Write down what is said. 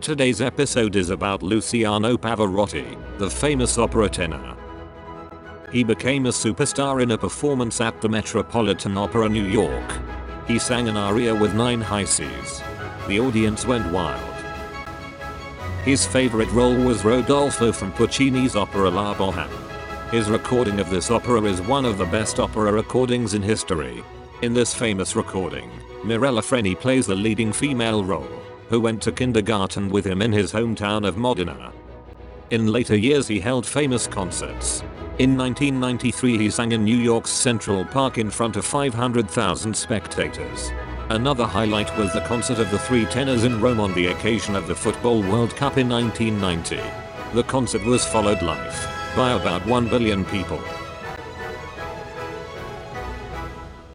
Today's episode is about Luciano Pavarotti, the famous opera tenor. He became a superstar in a performance at the Metropolitan Opera New York. He sang an aria with nine high Cs. The audience went wild. His favorite role was Rodolfo from Puccini's opera La Bohème. His recording of this opera is one of the best opera recordings in history. In this famous recording, Mirella Freni plays the leading female role, who went to kindergarten with him in his hometown of Modena. In later years he held famous concerts. In 1993 he sang in New York's Central Park in front of 500,000 spectators. Another highlight was the concert of the three tenors in Rome on the occasion of the Football World Cup in 1990. The concert was followed live by about 1 billion people.